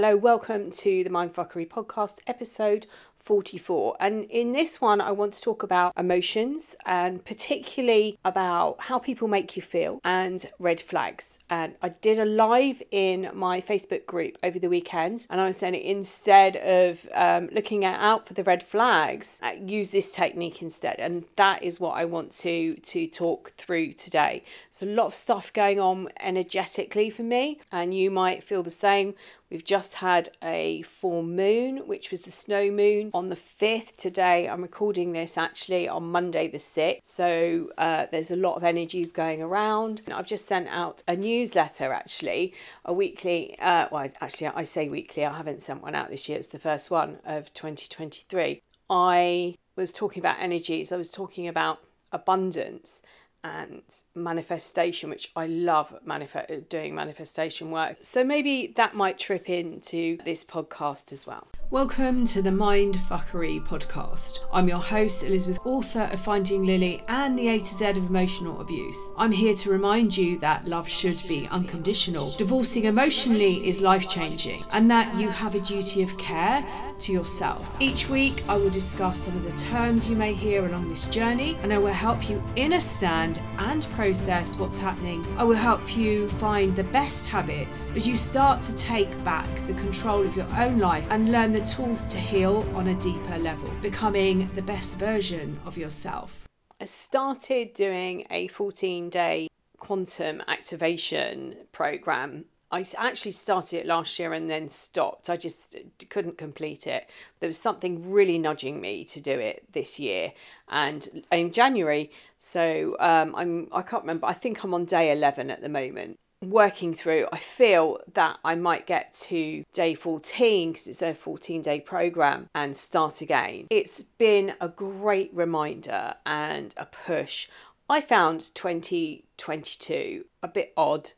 Hello, welcome to the Mindfuckery podcast, episode 44. And in this one, I want to talk about emotions and particularly about how people make you feel and red flags. And I did a live in my Facebook group over the weekend, and I was saying instead of um, looking out for the red flags, uh, use this technique instead. And that is what I want to to talk through today. There's a lot of stuff going on energetically for me, and you might feel the same. We've just had a full moon, which was the snow moon on the 5th. Today, I'm recording this actually on Monday the 6th. So uh, there's a lot of energies going around. I've just sent out a newsletter actually, a weekly, uh, well, actually, I say weekly, I haven't sent one out this year. It's the first one of 2023. I was talking about energies, I was talking about abundance and manifestation, which I love manif- doing manifestation work. So maybe that might trip into this podcast as well. Welcome to the Mind Fuckery podcast. I'm your host, Elizabeth, author of Finding Lily and the A to Z of emotional abuse. I'm here to remind you that love should be unconditional. Divorcing emotionally is life changing, and that you have a duty of care to yourself. Each week, I will discuss some of the terms you may hear along this journey, and I will help you understand and process what's happening. I will help you find the best habits as you start to take back the control of your own life and learn the tools to heal on a deeper level, becoming the best version of yourself. I started doing a 14 day quantum activation program I actually started it last year and then stopped. I just couldn't complete it. There was something really nudging me to do it this year, and in January. So um, I'm I can't remember. I think I'm on day eleven at the moment. Working through, I feel that I might get to day 14 because it's a 14 day program and start again. It's been a great reminder and a push. I found 2022 a bit odd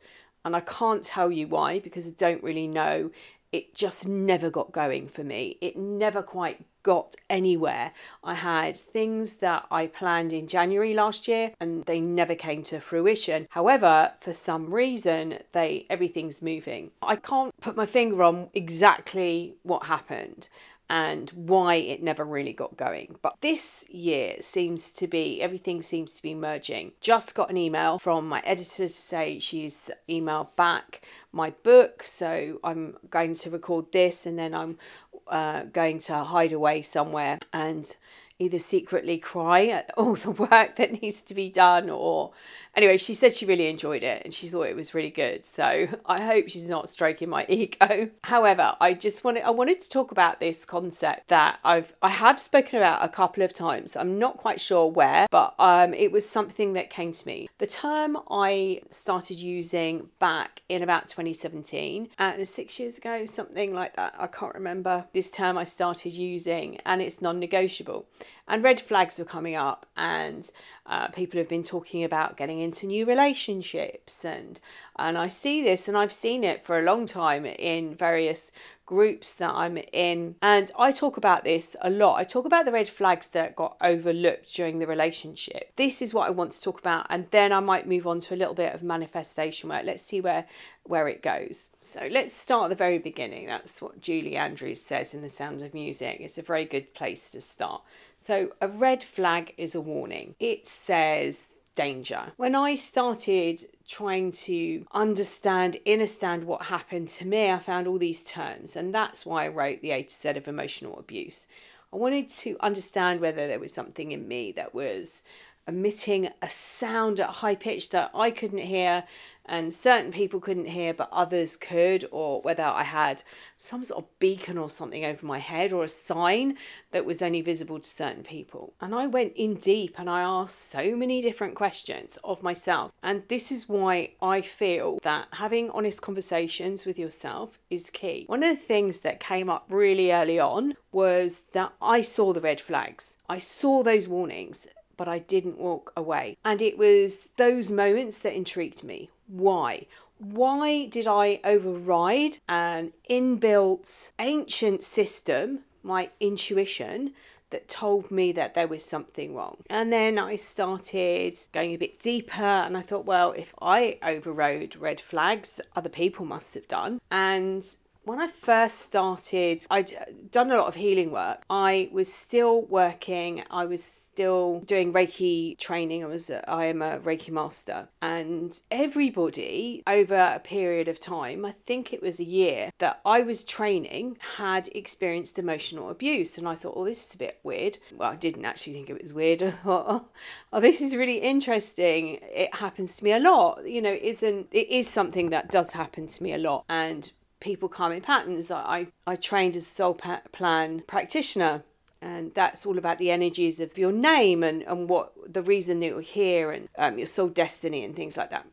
and I can't tell you why because I don't really know. It just never got going for me. It never quite got anywhere. I had things that I planned in January last year and they never came to fruition. However, for some reason, they everything's moving. I can't put my finger on exactly what happened and why it never really got going. But this year seems to be, everything seems to be merging. Just got an email from my editor to say she's emailed back my book, so I'm going to record this and then I'm uh, going to hide away somewhere and either secretly cry at all the work that needs to be done or anyway she said she really enjoyed it and she thought it was really good. So i hope she's not stroking my ego. However i just wanted i wanted to talk about this concept that i've i have spoken about a couple of times. I'm not quite sure where but um it was something that came to me. The term i started using back in about 2017 and six years ago something like that i can't remember this term i started using and it's non-negotiable. And red flags were coming up and uh, people have been talking about getting into new relationships and and I see this and I've seen it for a long time in various groups that I'm in. And I talk about this a lot. I talk about the red flags that got overlooked during the relationship. This is what I want to talk about. And then I might move on to a little bit of manifestation work. Let's see where where it goes. So let's start at the very beginning. That's what Julie Andrews says in The Sound of Music. It's a very good place to start. So a red flag is a warning. It says danger. When I started trying to understand, understand what happened to me, I found all these terms, and that's why I wrote the A to Z of emotional abuse. I wanted to understand whether there was something in me that was emitting a sound at high pitch that I couldn't hear and certain people couldn't hear but others could or whether I had some sort of beacon or something over my head or a sign that was only visible to certain people. And I went in deep and I asked so many different questions of myself. And this is why I feel that having honest conversations with yourself is key. One of the things that came up really early on was that I saw the red flags. I saw those warnings but I didn't walk away. And it was those moments that intrigued me. Why? Why did I override an inbuilt ancient system, my intuition, that told me that there was something wrong. And then I started going a bit deeper and I thought, well, if I overrode red flags, other people must have done. And when I first started, I'd uh, done a lot of healing work. I was still working, I was still doing Reiki training. I was uh, I am a Reiki master. And everybody over a period of time, I think it was a year, that I was training had experienced emotional abuse. And I thought, oh, this is a bit weird. Well, I didn't actually think it was weird. I thought, oh, this is really interesting. It happens to me a lot. You know, isn't it is something that does happen to me a lot. And people come in patterns. I, I trained as a soul plan practitioner and that's all about the energies of your name and, and what the reason that you're here and um, your soul destiny and things like that.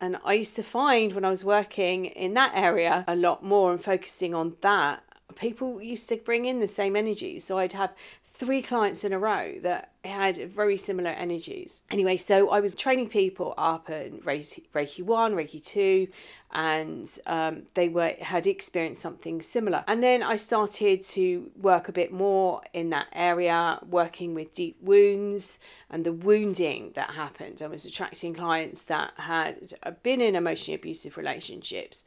And I used to find when I was working in that area a lot more and focusing on that, people used to bring in the same energies. So I'd have three clients in a row that had very similar energies. Anyway, so I was training people up in Reiki, Reiki 1, Reiki 2, and um, they were had experienced something similar. And then I started to work a bit more in that area, working with deep wounds and the wounding that happened. I was attracting clients that had been in emotionally abusive relationships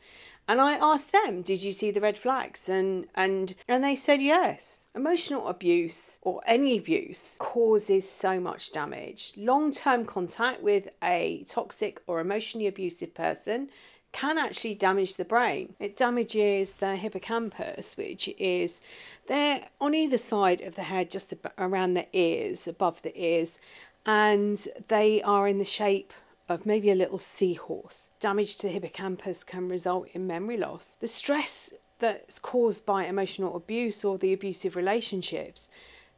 and I asked them, "Did you see the red flags?" And and and they said yes. Emotional abuse or any abuse causes so much damage. Long-term contact with a toxic or emotionally abusive person can actually damage the brain. It damages the hippocampus, which is there on either side of the head, just around the ears, above the ears, and they are in the shape of maybe a little seahorse. Damage to the hippocampus can result in memory loss. The stress that's caused by emotional abuse or the abusive relationships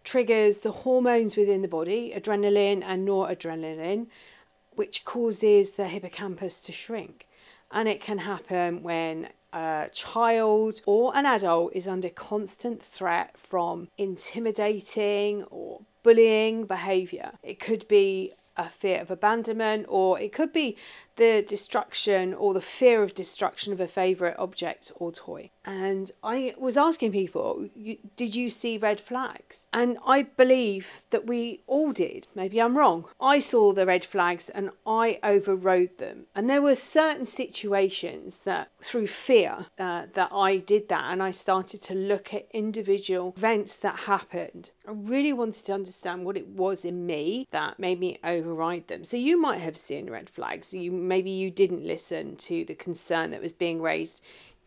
triggers the hormones within the body, adrenaline and noradrenaline, which causes the hippocampus to shrink. And it can happen when a child or an adult is under constant threat from intimidating or bullying behavior. It could be a fear of abandonment, or it could be the destruction or the fear of destruction of a favourite object or toy. And I was asking people, did you see red flags? And I believe that we all did. Maybe I'm wrong. I saw the red flags and I overrode them. And there were certain situations that, through fear, uh, that I did that. And I started to look at individual events that happened. I really wanted to understand what it was in me that made me override them. So you might have seen red flags. You maybe you didn't listen to the concern that was being raised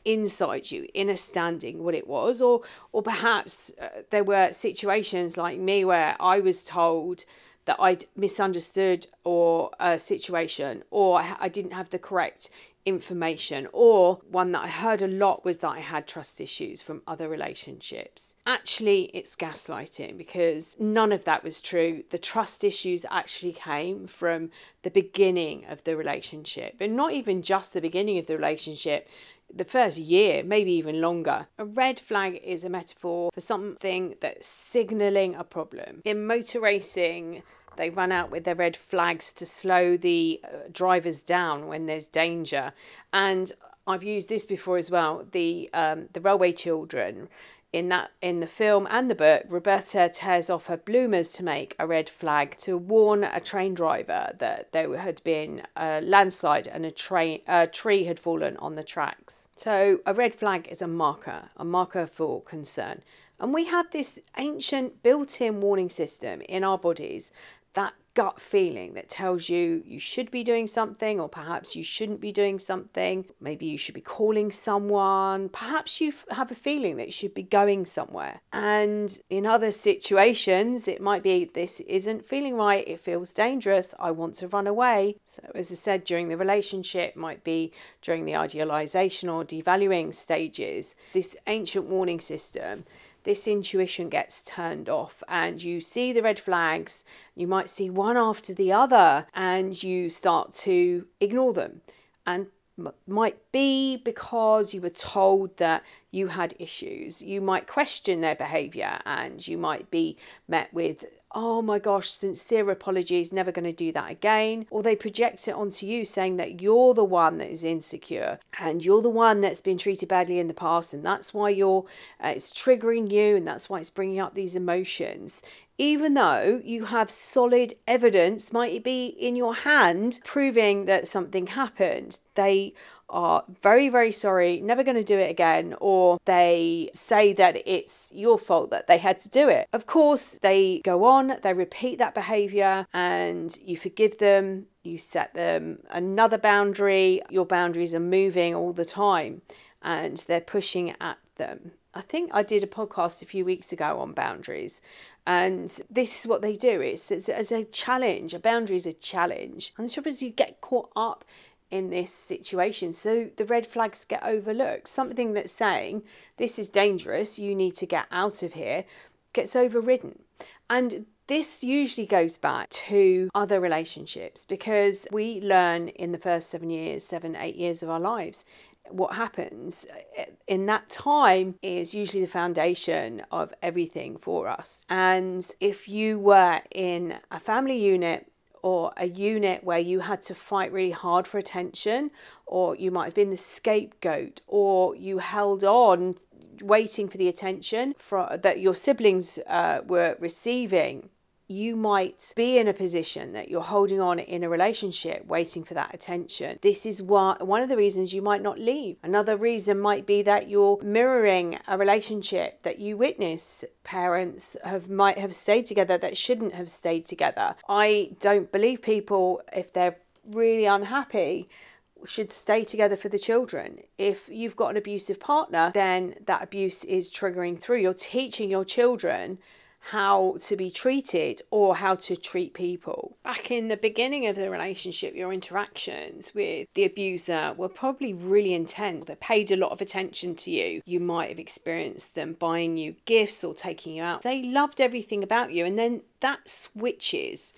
inside you in a standing what it was or or perhaps uh, there were situations like me where I was told that I'd misunderstood or a situation or I didn't have the correct information, or one that I heard a lot was that I had trust issues from other relationships. Actually, it's gaslighting because none of that was true. The trust issues actually came from the beginning of the relationship, and not even just the beginning of the relationship the first year, maybe even longer. A red flag is a metaphor for something that's signaling a problem. In motor racing, they run out with their red flags to slow the uh, drivers down when there's danger. And I've used this before as well. The um, the railway children in that in the film and the book, Roberta tears off her bloomers to make a red flag to warn a train driver that there had been a landslide and a train a tree had fallen on the tracks. So a red flag is a marker, a marker for concern. And we have this ancient built in warning system in our bodies that gut feeling that tells you you should be doing something or perhaps you shouldn't be doing something. Maybe you should be calling someone. Perhaps you have a feeling that you should be going somewhere. And in other situations, it might be this isn't feeling right. It feels dangerous. I want to run away. So, as I said, during the relationship, might be during the idealization or devaluing stages, this ancient warning system this intuition gets turned off and you see the red flags, you might see one after the other, and you start to ignore them. And might be because you were told that you had issues. You might question their behavior and you might be met with oh my gosh, sincere apologies, never going to do that again. Or they project it onto you saying that you're the one that is insecure and you're the one that's been treated badly in the past and that's why you're uh, it's triggering you and that's why it's bringing up these emotions even though you have solid evidence, might be in your hand, proving that something happened. They are very, very sorry, never going to do it again, or they say that it's your fault that they had to do it. Of course, they go on, they repeat that behavior, and you forgive them, you set them another boundary. Your boundaries are moving all the time, and they're pushing at them. I think I did a podcast a few weeks ago on boundaries, and this is what they do. It's, it's a challenge. A boundary is a challenge. And the trouble is, you get caught up in this situation. So the red flags get overlooked. Something that's saying, this is dangerous, you need to get out of here, gets overridden. And this usually goes back to other relationships because we learn in the first seven years, seven, eight years of our lives. What happens in that time is usually the foundation of everything for us. And if you were in a family unit or a unit where you had to fight really hard for attention, or you might have been the scapegoat, or you held on waiting for the attention for, that your siblings uh, were receiving you might be in a position that you're holding on in a relationship waiting for that attention. This is one, one of the reasons you might not leave. Another reason might be that you're mirroring a relationship that you witness. Parents have might have stayed together that shouldn't have stayed together. I don't believe people if they're really unhappy should stay together for the children. If you've got an abusive partner, then that abuse is triggering through. You're teaching your children how to be treated or how to treat people. Back in the beginning of the relationship, your interactions with the abuser were probably really intense. They paid a lot of attention to you. You might have experienced them buying you gifts or taking you out. They loved everything about you, and then that switches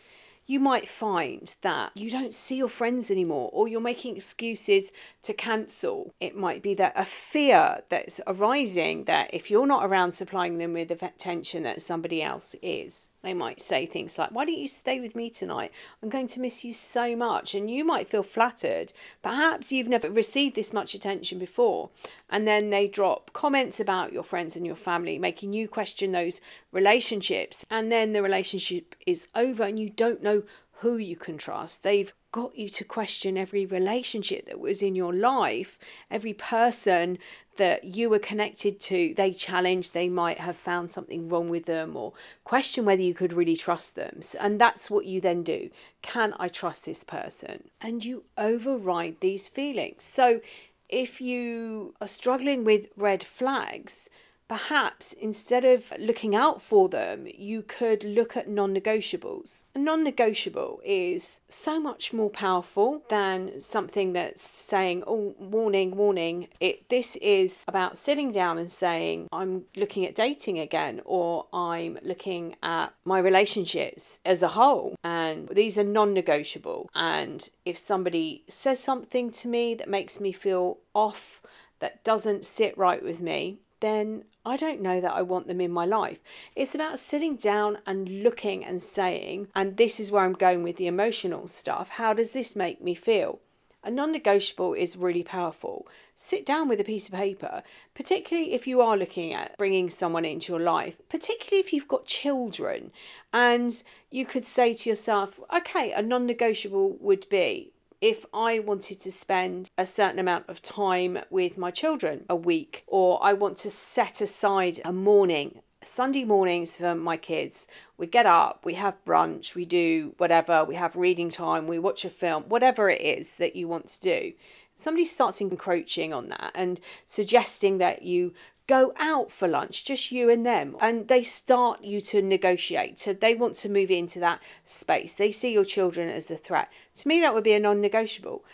you might find that you don't see your friends anymore or you're making excuses to cancel. It might be that a fear that's arising that if you're not around supplying them with attention that somebody else is. They might say things like, Why don't you stay with me tonight? I'm going to miss you so much. And you might feel flattered. Perhaps you've never received this much attention before. And then they drop comments about your friends and your family, making you question those relationships. And then the relationship is over and you don't know who you can trust. They've got you to question every relationship that was in your life, every person that you were connected to. They challenged, they might have found something wrong with them or question whether you could really trust them. And that's what you then do. Can I trust this person? And you override these feelings. So if you are struggling with red flags, perhaps instead of looking out for them, you could look at non negotiables. A non negotiable is so much more powerful than something that's saying, oh, warning, warning. It, this is about sitting down and saying, I'm looking at dating again, or I'm looking at my relationships as a whole. And these are non negotiable. And if somebody says something to me that makes me feel off, that doesn't sit right with me, then I don't know that I want them in my life. It's about sitting down and looking and saying, and this is where I'm going with the emotional stuff. How does this make me feel? A non negotiable is really powerful. Sit down with a piece of paper, particularly if you are looking at bringing someone into your life, particularly if you've got children. And you could say to yourself, okay, a non negotiable would be if I wanted to spend a certain amount of time with my children a week, or I want to set aside a morning Sunday mornings for my kids, we get up, we have brunch, we do whatever, we have reading time, we watch a film, whatever it is that you want to do. Somebody starts encroaching on that and suggesting that you go out for lunch, just you and them, and they start you to negotiate. So they want to move into that space. They see your children as a threat. To me, that would be a non negotiable.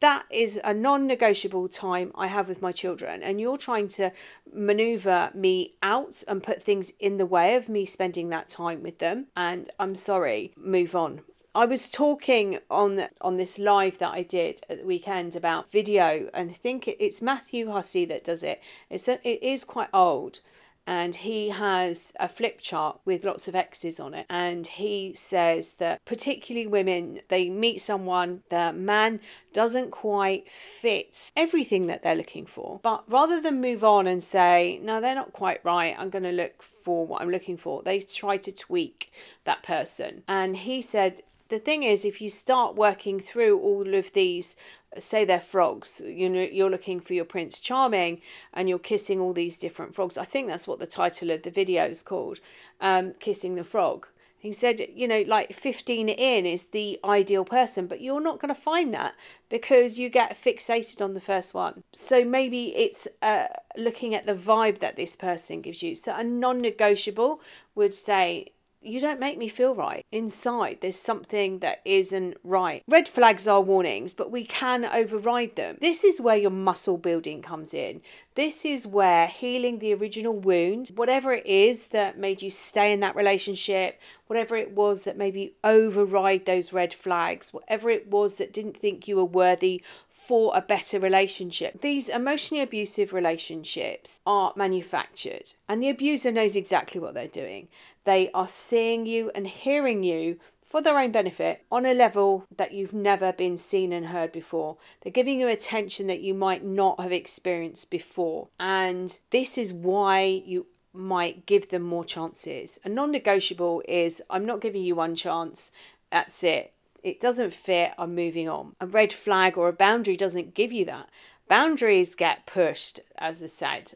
That is a non negotiable time I have with my children, and you're trying to maneuver me out and put things in the way of me spending that time with them. And I'm sorry, move on. I was talking on on this live that I did at the weekend about video, and I think it's Matthew Hussey that does it. It's a, it is quite old, and he has a flip chart with lots of X's on it. And he says that particularly women, they meet someone, the man doesn't quite fit everything that they're looking for. But rather than move on and say, no, they're not quite right, I'm going to look for what I'm looking for, they try to tweak that person. And he said, the thing is, if you start working through all of these say they're frogs you know you're looking for your prince charming and you're kissing all these different frogs i think that's what the title of the video is called um, kissing the frog. He said you know like 15 in is the ideal person but you're not going to find that because you get fixated on the first one. So maybe it's uh, looking at the vibe that this person gives you. So a non-negotiable would say you don't make me feel right. Inside, there's something that isn't right. Red flags are warnings, but we can override them. This is where your muscle building comes in. This is where healing the original wound, whatever it is that made you stay in that relationship, whatever it was that maybe you override those red flags, whatever it was that didn't think you were worthy for a better relationship. These emotionally abusive relationships are manufactured, and the abuser knows exactly what they're doing. They are seeing you and hearing you for their own benefit on a level that you've never been seen and heard before. They're giving you attention that you might not have experienced before. And this is why you might give them more chances. A non negotiable is I'm not giving you one chance, that's it. It doesn't fit, I'm moving on. A red flag or a boundary doesn't give you that. Boundaries get pushed, as I said.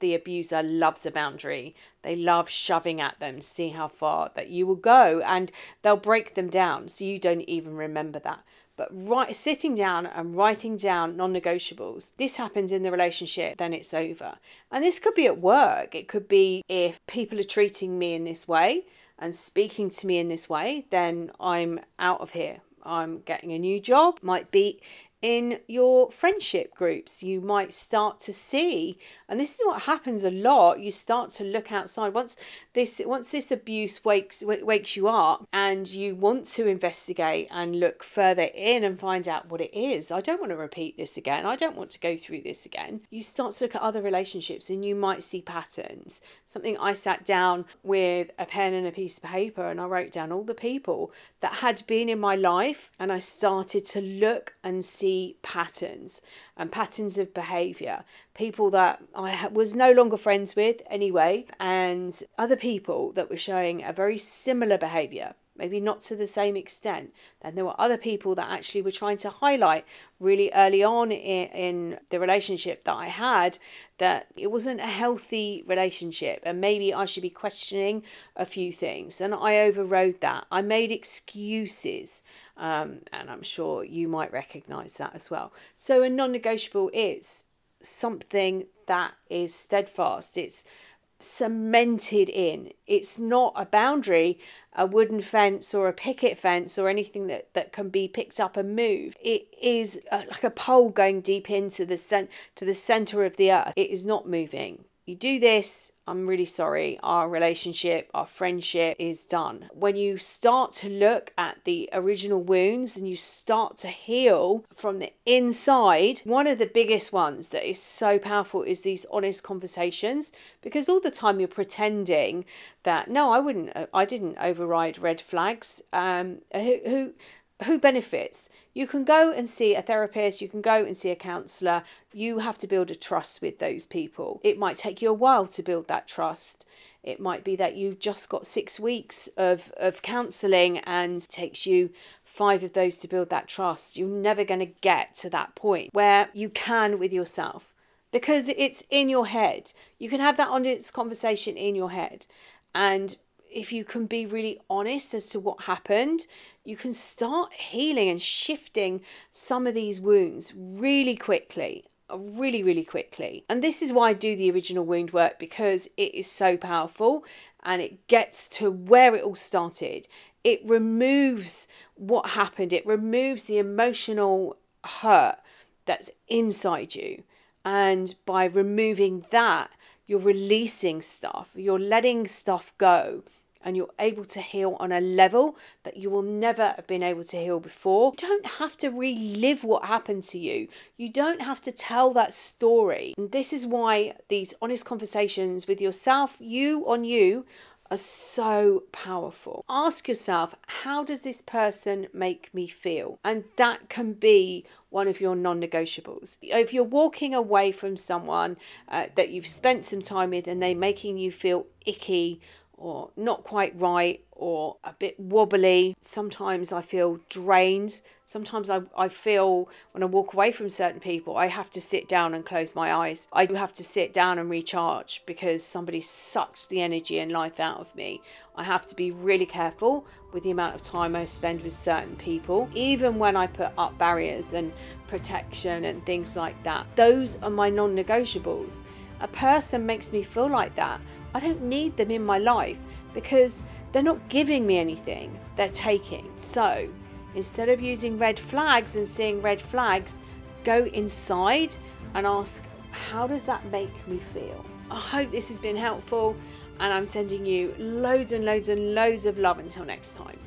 The abuser loves a boundary. They love shoving at them, see how far that you will go, and they'll break them down so you don't even remember that. But right, sitting down and writing down non negotiables, this happens in the relationship, then it's over. And this could be at work. It could be if people are treating me in this way and speaking to me in this way, then I'm out of here. I'm getting a new job. Might be in your friendship groups. You might start to see, and this is what happens a lot. You start to look outside once this once this abuse wakes wakes you up, and you want to investigate and look further in and find out what it is. I don't want to repeat this again. I don't want to go through this again. You start to look at other relationships, and you might see patterns. Something I sat down with a pen and a piece of paper, and I wrote down all the people that had been in my life, and I started to look and see see patterns and patterns of behavior. People that I was no longer friends with anyway, and other people that were showing a very similar behavior maybe not to the same extent. Then there were other people that actually were trying to highlight really early on in, in the relationship that I had that it wasn't a healthy relationship and maybe I should be questioning a few things. And I overrode that. I made excuses. Um, and I'm sure you might recognize that as well. So a non negotiable is something that is steadfast. It's cemented in. It's not a boundary, a wooden fence or a picket fence or anything that, that can be picked up and moved. It is a, like a pole going deep into the cent- to the center of the earth. It is not moving you do this, I'm really sorry, our relationship, our friendship is done. When you start to look at the original wounds and you start to heal from the inside, one of the biggest ones that is so powerful is these honest conversations because all the time you're pretending that no, I wouldn't, I didn't override red flags. Um, who, who who benefits? You can go and see a therapist, you can go and see a counsellor. You have to build a trust with those people. It might take you a while to build that trust. It might be that you've just got six weeks of, of counselling and takes you five of those to build that trust. You're never going to get to that point where you can with yourself because it's in your head. You can have that honest conversation in your head. And if you can be really honest as to what happened, you can start healing and shifting some of these wounds really quickly uh, really really quickly. And this is why i do the original wound work because it is so powerful and it gets to where it all started. It removes what happened. It removes the emotional hurt that's inside you. And by removing that you're releasing stuff. You're letting stuff go and you're able to heal on a level that you will never have been able to heal before. You don't have to relive what happened to you, you don't have to tell that story. And this is why these honest conversations with yourself, you on you, are so powerful. Ask yourself, how does this person make me feel? And that can be one of your non negotiables. If you're walking away from someone uh, that you've spent some time with and they're making you feel icky or not quite right or a bit wobbly. Sometimes I feel drained. Sometimes I, I feel when I walk away from certain people, I have to sit down and close my eyes. I do have to sit down and recharge because somebody sucks the energy and life out of me. I have to be really careful with the amount of time I spend with certain people, even when I put up barriers and protection and things like that. Those are my non negotiables. A person makes me feel like that. I don't need them in my life because they're not giving me anything, they're taking. So instead of using red flags and seeing red flags, go inside and ask, how does that make me feel? I hope this has been helpful, and I'm sending you loads and loads and loads of love until next time.